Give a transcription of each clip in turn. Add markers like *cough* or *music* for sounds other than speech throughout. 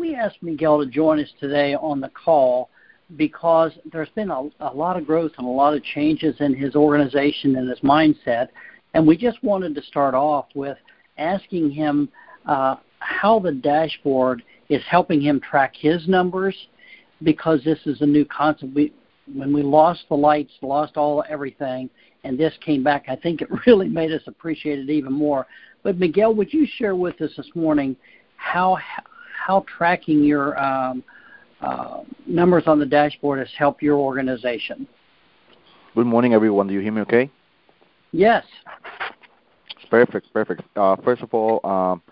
we asked Miguel to join us today on the call because there's been a, a lot of growth and a lot of changes in his organization and his mindset. And we just wanted to start off with asking him uh, how the dashboard is helping him track his numbers because this is a new concept. We, when we lost the lights, lost all everything, and this came back, I think it *laughs* really made us appreciate it even more. But Miguel, would you share with us this morning how how tracking your um, uh, numbers on the dashboard has helped your organization? Good morning, everyone. Do you hear me okay? Yes. Perfect, perfect. Uh, first of all, um,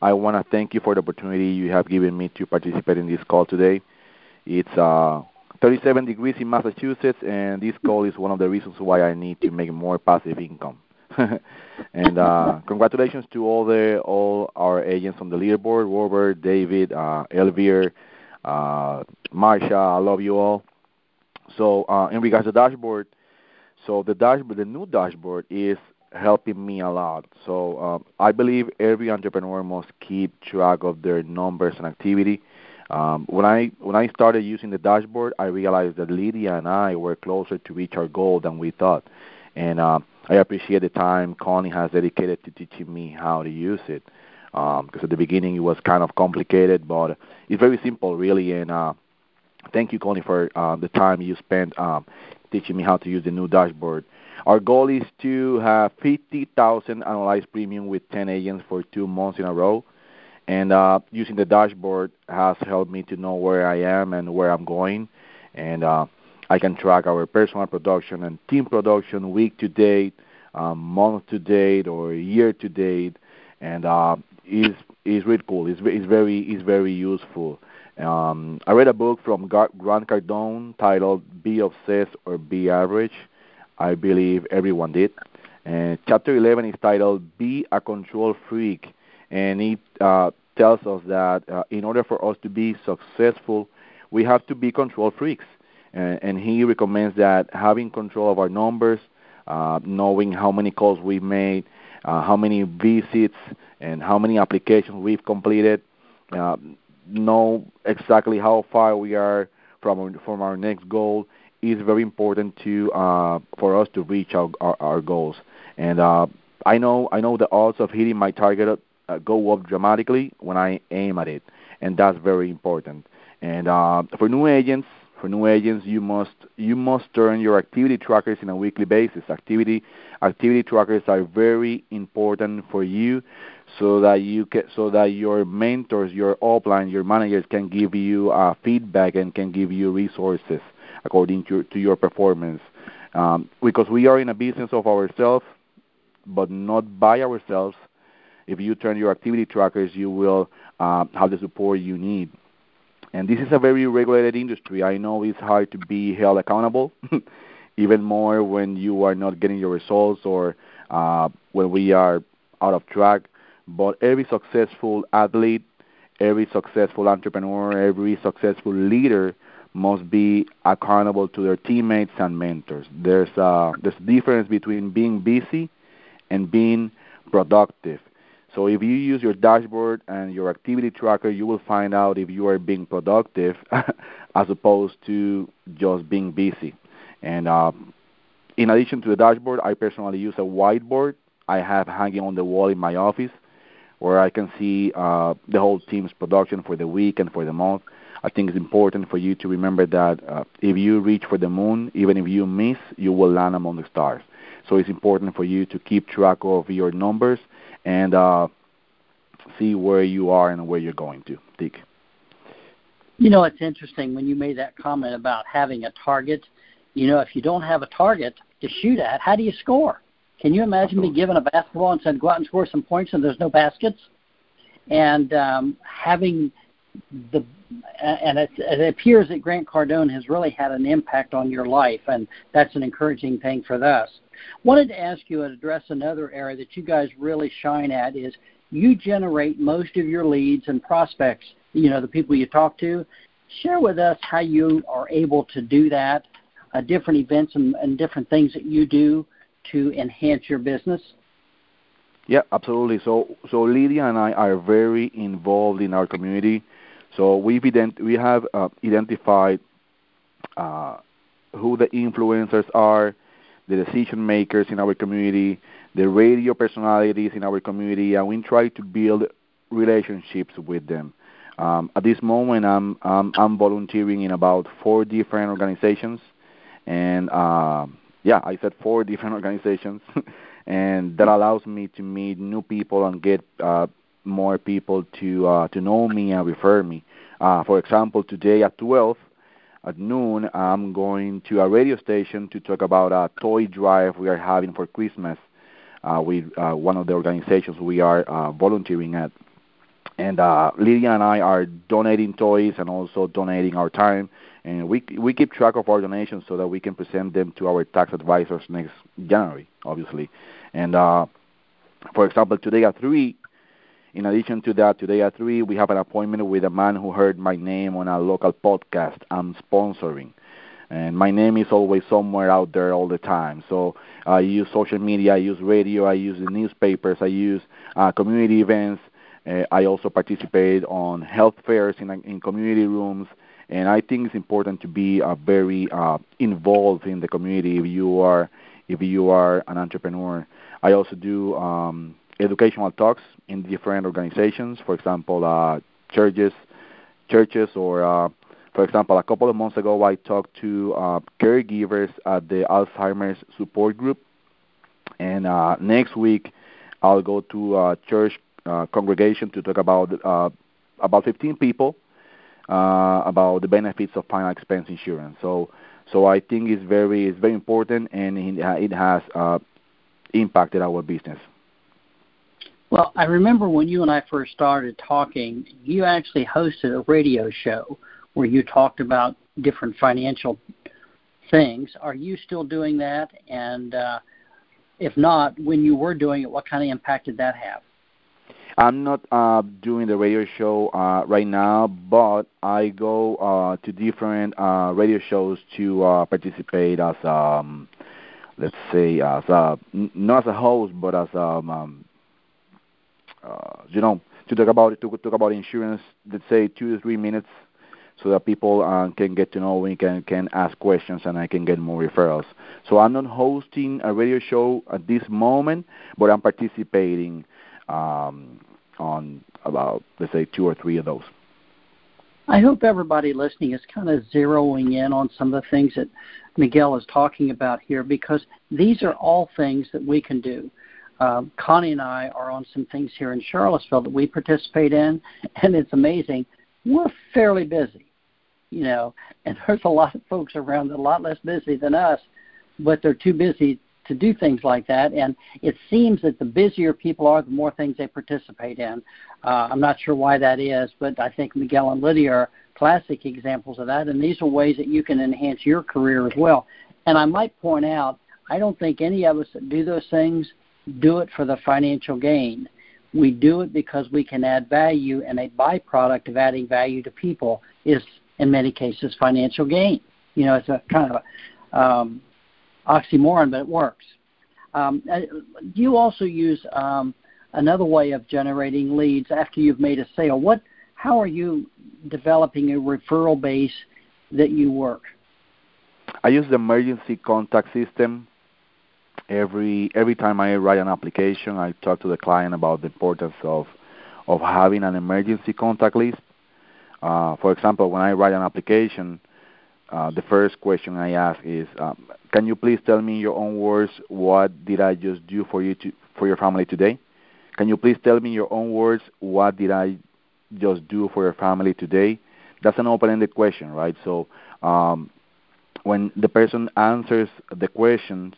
I want to thank you for the opportunity you have given me to participate in this call today. It's uh, 37 degrees in Massachusetts, and this call is one of the reasons why I need to make more passive income. *laughs* and uh, congratulations to all the all our agents on the leaderboard: Robert, David, uh, uh, Marsha. I love you all. So, uh, in regards to dashboard, so the dashboard, the new dashboard is helping me a lot. So um, I believe every entrepreneur must keep track of their numbers and activity. Um, when I when I started using the dashboard, I realized that Lidia and I were closer to reach our goal than we thought, and uh, I appreciate the time Connie has dedicated to teaching me how to use it. Because um, at the beginning it was kind of complicated, but it's very simple, really. And uh, thank you, Connie, for uh, the time you spent um, teaching me how to use the new dashboard. Our goal is to have 50,000 annualized premium with 10 agents for two months in a row. And uh, using the dashboard has helped me to know where I am and where I'm going. And uh, I can track our personal production and team production week to date, um, month to date, or year to date. And uh, is is really cool. It's, it's very it's very useful. Um, I read a book from Grant Cardone titled "Be Obsessed or Be Average." I believe everyone did. And chapter 11 is titled "Be a Control Freak," and it uh, tells us that uh, in order for us to be successful, we have to be control freaks. And, and he recommends that having control of our numbers, uh, knowing how many calls we've made, uh, how many visits, and how many applications we've completed, uh, know exactly how far we are from from our next goal, is very important to uh, for us to reach our, our, our goals. And uh, I know I know the odds of hitting my target uh, go up dramatically when I aim at it, and that's very important. And uh, for new agents, for new agents, you must you must turn your activity trackers in a weekly basis. Activity activity trackers are very important for you, so that you can so that your mentors, your upline, your managers can give you uh, feedback and can give you resources according to, to your performance. Um, because we are in a business of ourselves, but not by ourselves. If you turn your activity trackers, you will uh, have the support you need. And this is a very regulated industry. I know it's hard to be held accountable, *laughs* even more when you are not getting your results or uh, when we are out of track. But every successful athlete, every successful entrepreneur, every successful leader must be accountable to their teammates and mentors. There's a there's a difference between being busy and being productive. So if you use your dashboard and your activity tracker, you will find out if you are being productive *laughs* as opposed to just being busy. And uh, in addition to the dashboard, I personally use a whiteboard I have hanging on the wall in my office where I can see uh, the whole team's production for the week and for the month. I think it's important for you to remember that uh, if you reach for the moon, even if you miss, you will land among the stars. So it's important for you to keep track of your numbers and uh, see where you are and where you're going to. Dick. You know, it's interesting when you made that comment about having a target. You know, if you don't have a target to shoot at, how do you score? Can you imagine me given a basketball and said, go out and score some points and there's no baskets? And um, having the and it, it appears that Grant Cardone has really had an impact on your life, and that's an encouraging thing for us. Wanted to ask you and address another area that you guys really shine at is you generate most of your leads and prospects. You know the people you talk to. Share with us how you are able to do that, uh, different events and, and different things that you do to enhance your business. Yeah, absolutely. So, so Lidia and I are very involved in our community So we've ident- we have uh, identified uh, who the influencers are, the decision makers in our community, the radio personalities in our community, and we try to build relationships with them. Um, at this moment, I'm, I'm, I'm volunteering in about four different organizations, and uh, yeah, I said four different *laughs* organizations, and that allows me to meet new people and get uh, more people to uh, to know me and refer me. Uh, for example, today at 12 at noon, I'm going to a radio station to talk about a toy drive we are having for Christmas uh, with uh, one of the organizations we are uh, volunteering at. And uh, Lidia and I are donating toys and also donating our time, and we we keep track of our donations so that we can present them to our tax advisors next January, obviously. And uh, for example, today at three, in addition to that, today at 3, we have an appointment with a man who heard my name on a local podcast I'm sponsoring. And my name is always somewhere out there all the time. So I use social media, I use radio, I use the newspapers, I use uh, community events. Uh, I also participate on health fairs in, in community rooms. And I think it's important to be uh, very uh, involved in the community if you are if you are an entrepreneur. I also do um, educational talks in different organizations, for example, uh, churches, churches, or uh, for example, a couple of months ago, I talked to uh, caregivers at the Alzheimer's support group, and uh, next week I'll go to a church uh, congregation to talk about uh, about 15 people uh, about the benefits of final expense insurance. So, so I think it's very it's very important, and it has uh, impacted our business. Well, I remember when you and I first started talking, you actually hosted a radio show where you talked about different financial things. Are you still doing that? And uh, if not, when you were doing it, what kind of impact did that have? I'm not uh, doing the radio show uh, right now, but I go uh, to different uh, radio shows to uh, participate as, um, let's say, as a, not as a host, but as um, um uh, you know, to talk about to talk about insurance. Let's say two to three minutes, so that people uh, can get to know me, can can ask questions, and I can get more referrals. So I'm not hosting a radio show at this moment, but I'm participating um, on about let's say two or three of those. I hope everybody listening is kind of zeroing in on some of the things that Miguel is talking about here because these are all things that we can do uh, Connie and I are on some things here in Charlottesville that we participate in, *laughs* and it's amazing. We're fairly busy, you know, and there's a lot of folks around that are a lot less busy than us, but they're too busy to do things like that. And it seems that the busier people are, the more things they participate in. Uh, I'm not sure why that is, but I think Miguel and Lidia are classic examples of that. And these are ways that you can enhance your career as well. And I might point out, I don't think any of us that do those things do it for the financial gain. We do it because we can add value, and a byproduct of adding value to people is, in many cases, financial gain. You know, it's a kind of a, um, oxymoron, but it works. Um, uh, you also use um, another way of generating leads after you've made a sale. What, how are you developing a referral base that you work? I use the emergency contact system every every time I write an application, I talk to the client about the importance of of having an emergency contact list. Uh, for example, when I write an application, uh, the first question I ask is, um, "Can you please tell me in your own words what did I just do for you to, for your family today? Can you please tell me in your own words what did I just do for your family today?" That's an open-ended question, right? So um, when the person answers the question,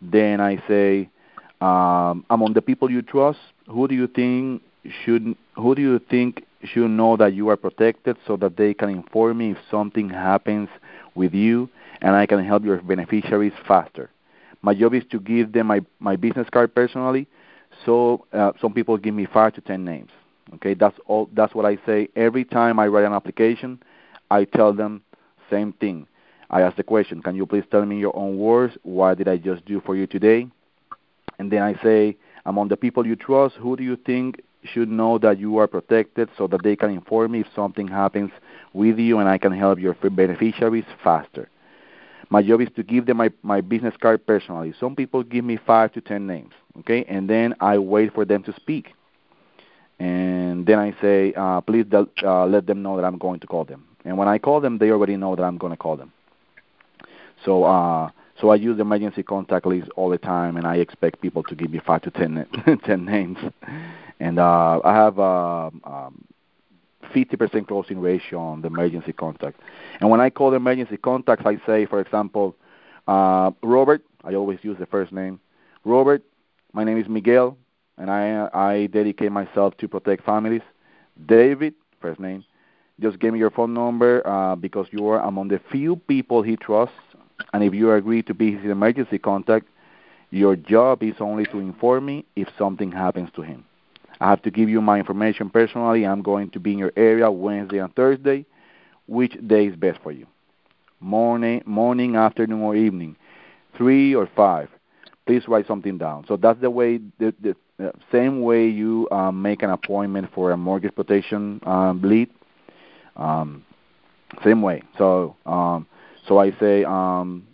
then I say, um, among the people you trust, who do you think should who do you think should know that you are protected so that they can inform me if something happens with you and I can help your beneficiaries faster. My job is to give them my, my business card personally, so uh, some people give me five to ten names. Okay, that's all. That's what I say every time I write an application. I tell them same thing. I ask the question, can you please tell me your own words? What did I just do for you today? And then I say, among the people you trust, who do you think should know that you are protected so that they can inform me if something happens with you and I can help your beneficiaries faster. My job is to give them my, my business card personally. Some people give me five to ten names, okay, and then I wait for them to speak. And then I say, uh, please uh, let them know that I'm going to call them. And when I call them, they already know that I'm going to call them. So, uh, so I use the emergency contact list all the time, and I expect people to give me five to ten, *laughs* 10 names. And uh, I have a um, 50% closing ratio on the emergency contact. And when I call the emergency contacts, I say, for example, uh, Robert. I always use the first name. Robert, my name is Miguel, and I I dedicate myself to protect families. David, first name. Just give me your phone number uh, because you are among the few people he trusts and if you agree to be his emergency contact, your job is only to inform me if something happens to him. I have to give you my information personally. I'm going to be in your area Wednesday and Thursday. Which day is best for you? Morning, morning, afternoon, or evening? Three or five? Please write something down. So that's the way, the, the uh, same way you um, make an appointment for a mortgage protection um, lead. Um, same way. So um, so I say, um,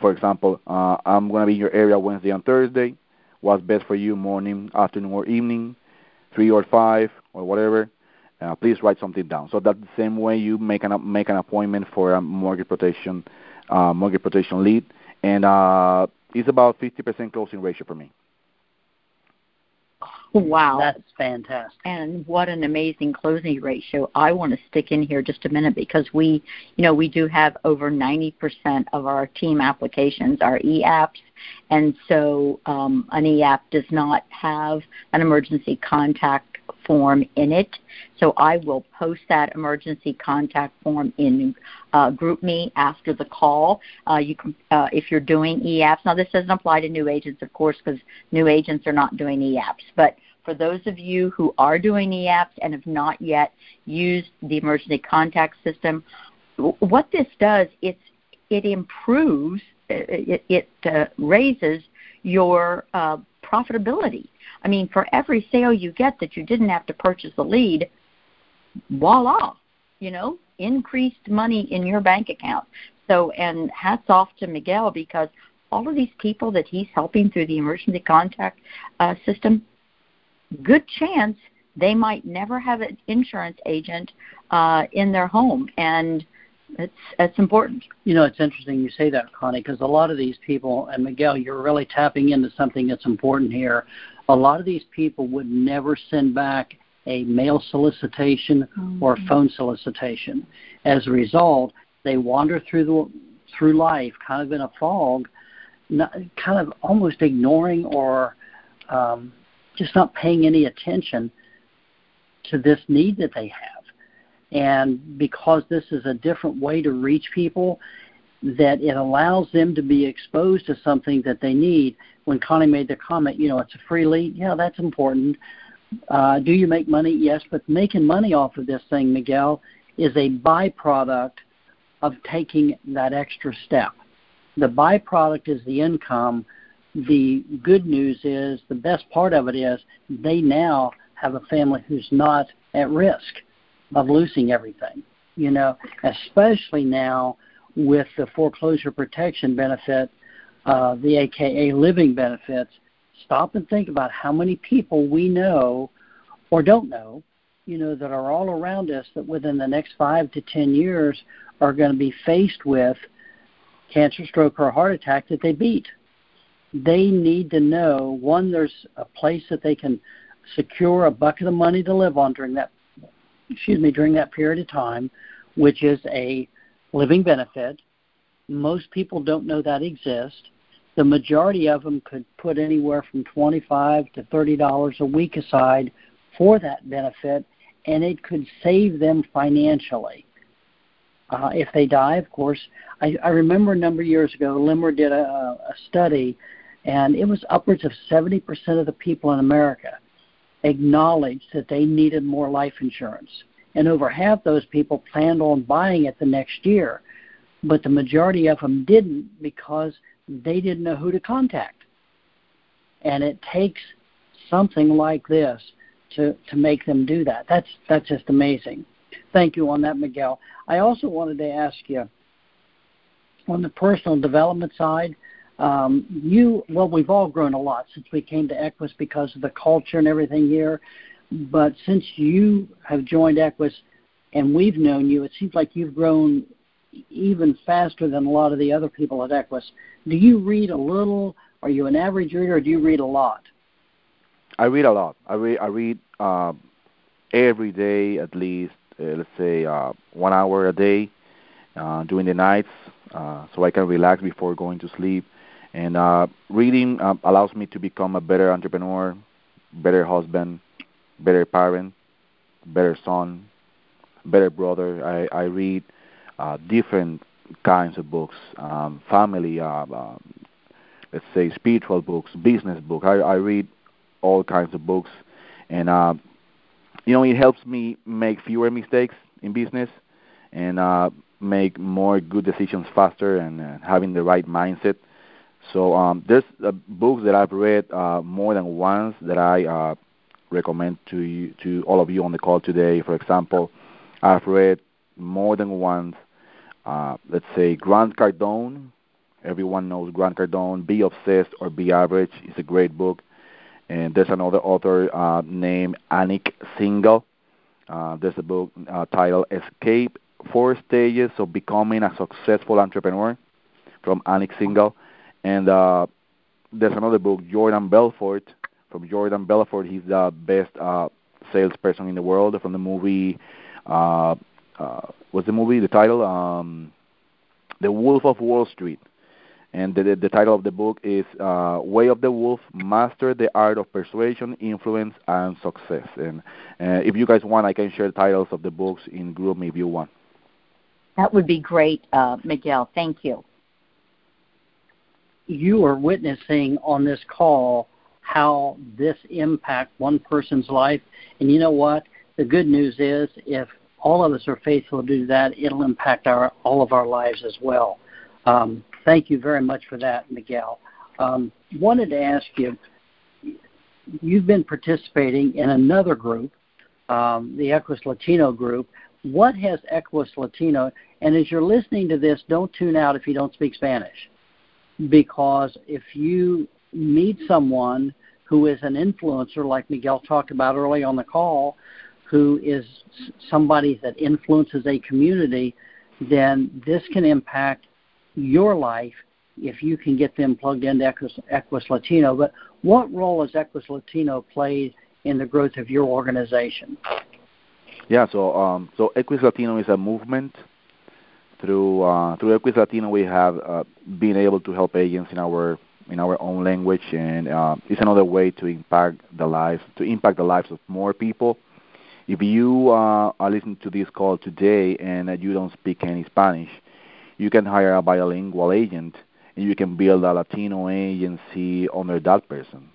for example, uh, I'm going to be in your area Wednesday and Thursday. What's best for you, morning, afternoon, or evening, three or five, or whatever. Uh, please write something down. So that's the same way you make an make an appointment for a mortgage protection uh, mortgage protection lead, and uh, it's about 50% closing ratio for me. Wow. That's fantastic. And what an amazing closing ratio. I want to stick in here just a minute because we, you know, we do have over 90% of our team applications are e-apps. And so um, an e-app does not have an emergency contact form in it. So I will post that emergency contact form in uh, GroupMe after the call. Uh, you can, uh, if you're doing e-apps. Now this doesn't apply to new agents, of course, because new agents are not doing e-apps. But for those of you who are doing e-apps and have not yet used the emergency contact system, what this does, it improves, it, it uh, raises your uh, profitability. I mean, for every sale you get that you didn't have to purchase a lead, voila, you know, increased money in your bank account. So, and hats off to Miguel because all of these people that he's helping through the emergency contact uh, system, good chance they might never have an insurance agent uh, in their home, and it's it's important. You know, it's interesting you say that, Connie, because a lot of these people, and Miguel, you're really tapping into something that's important here. A lot of these people would never send back a mail solicitation mm-hmm. or phone solicitation. As a result, they wander through the through life kind of in a fog, not, kind of almost ignoring or um, just not paying any attention to this need that they have. And because this is a different way to reach people, that it allows them to be exposed to something that they need. When Connie made the comment, you know, it's a free lead, yeah, that's important. Uh, do you make money? Yes, but making money off of this thing, Miguel, is a byproduct of taking that extra step. The byproduct is the income the good news is the best part of it is they now have a family who's not at risk of losing everything. You know, especially now with the foreclosure protection benefit, uh, the AKA living benefits. Stop and think about how many people we know or don't know, you know, that are all around us that within the next five to ten years are going to be faced with cancer, stroke, or heart attack that they beat they need to know one, there's a place that they can secure a bucket of money to live on during that excuse me during that period of time, which is a living benefit. Most people don't know that exists. The majority of them could put anywhere from twenty-five to thirty dollars a week aside for that benefit, and it could save them financially. Uh, if they die, of course, I, I remember a number of years ago, LIMRA did a, a study and it was upwards of 70% of the people in America acknowledged that they needed more life insurance. And over half those people planned on buying it the next year. But the majority of them didn't because they didn't know who to contact. And it takes something like this to to make them do that. That's that's just amazing. Thank you on that, Miguel. I also wanted to ask you on the personal development side. Um, you well, we've all grown a lot since we came to Equis because of the culture and everything here. But since you have joined Equis and we've known you, it seems like you've grown even faster than a lot of the other people at Equis. Do you read a little? Are you an average reader, or do you read a lot? I read a lot. I read I read uh, every day at least, uh, let's say uh, one hour a day uh, during the nights, uh, so I can relax before going to sleep. And uh, reading uh, allows me to become a better entrepreneur, better husband, better parent, better son, better brother. I, I read uh, different kinds of books, um, family, uh, uh, let's say spiritual books, business books. I, I read all kinds of books, and uh, you know it helps me make fewer mistakes in business and uh, make more good decisions faster and uh, having the right mindset. So um, there's uh, books that I've read uh, more than once that I uh, recommend to you, to all of you on the call today. For example, I've read more than once, uh, let's say Grant Cardone. Everyone knows Grant Cardone. Be Obsessed or Be Average is a great book. And there's another author uh, named Anik Singal. Uh, there's a book uh, titled Escape Four Stages of Becoming a Successful Entrepreneur from Anik Singal. And uh, there's another book, Jordan Belfort, from Jordan Belfort. He's the best uh, salesperson in the world from the movie. Uh, uh, what's the movie? The title? Um, the Wolf of Wall Street and the, the, title of the book is uh, Way of the Wolf: Master the Art of Persuasion, Influence, and Success. And uh, if you guys want, I can share the titles of the books in group if you want. That would be great, uh, Miguel. Thank you. You are witnessing on this call how this impacts one person's life, and you know what? The good news is, if all of us are faithful to do that, it'll impact our all of our lives as well. Um, Thank you very much for that, Miguel. Um, wanted to ask you, you've been participating in another group, um, the Equis Latino group. What has Equis Latino? And as you're listening to this, don't tune out if you don't speak Spanish, because if you meet someone who is an influencer, like Miguel talked about early on the call, who is somebody that influences a community, then this can impact your life if you can get them plugged into Equis, Equis Latino. But what role has Equis Latino played in the growth of your organization? Yeah, so um, so Equis Latino is a movement. Through uh, through Equis Latino, we have uh, been able to help agents in our in our own language, and uh, it's another way to impact the lives to impact the lives of more people. If you uh, are listening to this call today and you don't speak any Spanish, you can hire a bilingual agent and you can build a Latino agency under that person.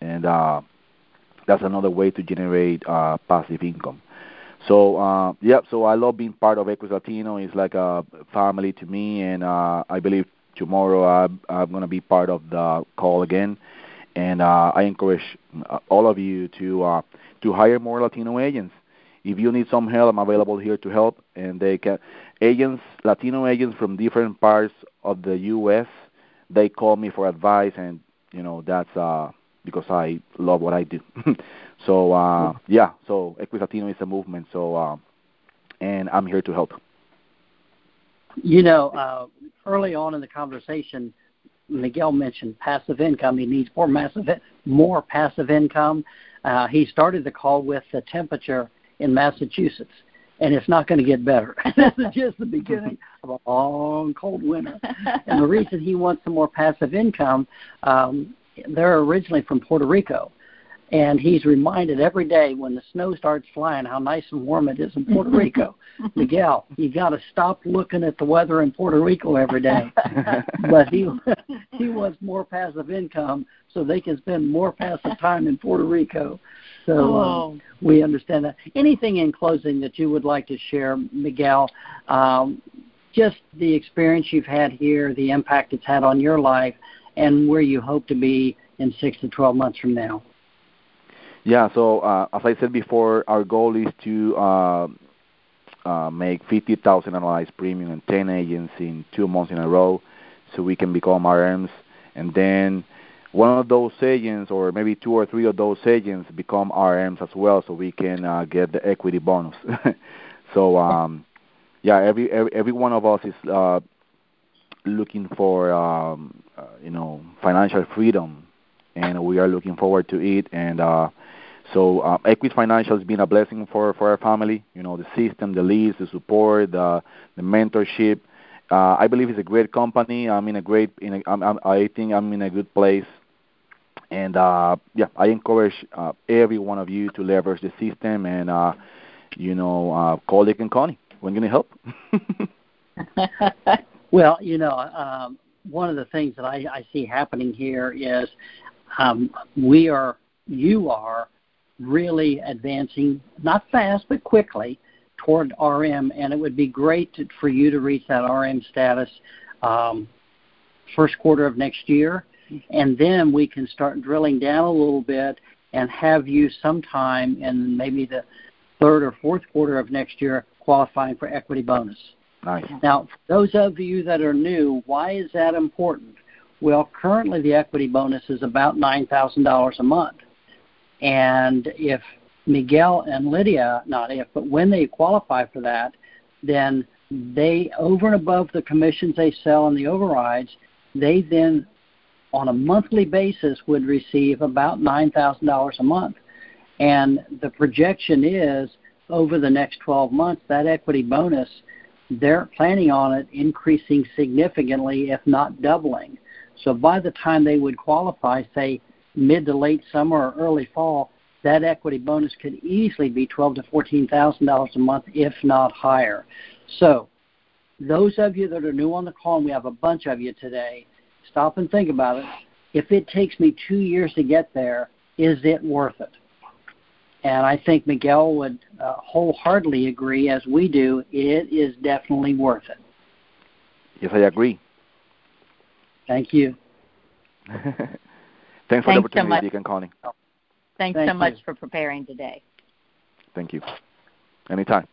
And uh, that's another way to generate uh, passive income. So uh, yeah, so I love being part of Equis Latino. It's like a family to me, and uh, I believe tomorrow I'm, I'm going to be part of the call again. And uh, I encourage uh, all of you to uh, to hire more Latino agents. If you need some help, I'm available here to help. And they can agents, Latino agents from different parts of the U.S. They call me for advice, and you know that's uh, because I love what I do. *laughs* so uh, yeah, so Equis Latino is a movement. So uh, and I'm here to help. You know, uh, early on in the conversation, Miguel mentioned passive income. He needs more massive, more passive income. Uh, he started the call with the temperature in Massachusetts and it's not going to get better. *laughs* this is just the beginning *laughs* of a long, cold winter. and the reason he wants some more passive income, um, they're originally from Puerto Rico. And he's reminded every day when the snow starts flying how nice and warm it is in Puerto *laughs* Rico. Miguel, you got to stop looking at the weather in Puerto Rico every day. *laughs* but he *laughs* he wants more passive income so they can spend more passive time in Puerto Rico. So um, oh. um, we understand that. Anything in closing that you would like to share, Miguel? Um, just the experience you've had here, the impact it's had on your life, and where you hope to be in six to 12 months from now. Yeah. So uh, as I said before, our goal is to uh, uh, make 50,000 annualized premium and 10 agents in two months in a row, so we can become RMs, and then one of those agents, or maybe two or three of those agents, become RMs as well, so we can uh, get the equity bonus. *laughs* so um, yeah, every, every every one of us is uh, looking for um, uh, you know financial freedom, and we are looking forward to it. And uh, so uh, Equis Financial has been a blessing for for our family. You know the system, the leads, the support, the the mentorship. Uh, I believe it's a great company. I'm in a great. In a, I'm, I'm, I think I'm in a good place. And uh, yeah, I encourage uh, every one of you to leverage the system and uh, you know uh, call Dick and Connie. When can I help? *laughs* *laughs* well, you know, um, one of the things that I, I see happening here is um, we are, you are really advancing, not fast, but quickly toward RM, and it would be great to, for you to reach that RM status um, first quarter of next year, and then we can start drilling down a little bit and have you sometime in maybe the third or fourth quarter of next year qualifying for equity bonus. Nice. Now, those of you that are new, why is that important? Well, currently the equity bonus is about $9,000 a month. And if Miguel and Lidia, not if, but when they qualify for that, then they, over and above the commissions they sell and the overrides, they then, on a monthly basis, would receive about $9,000 a month. And the projection is over the next 12 months, that equity bonus, they're planning on it increasing significantly, if not doubling. So by the time they would qualify, say mid to late summer or early fall, that equity bonus could easily be twelve to fourteen thousand dollars a month, if not higher. So, those of you that are new on the call, and we have a bunch of you today, stop and think about it. If it takes me two years to get there, is it worth it? And I think Miguel would uh, wholeheartedly agree, as we do, it is definitely worth it. Yes, I agree. Thank you. *laughs* Thanks for Thanks the opportunity, so Connie. Thanks Thank so much for preparing today. Thank you. Anytime.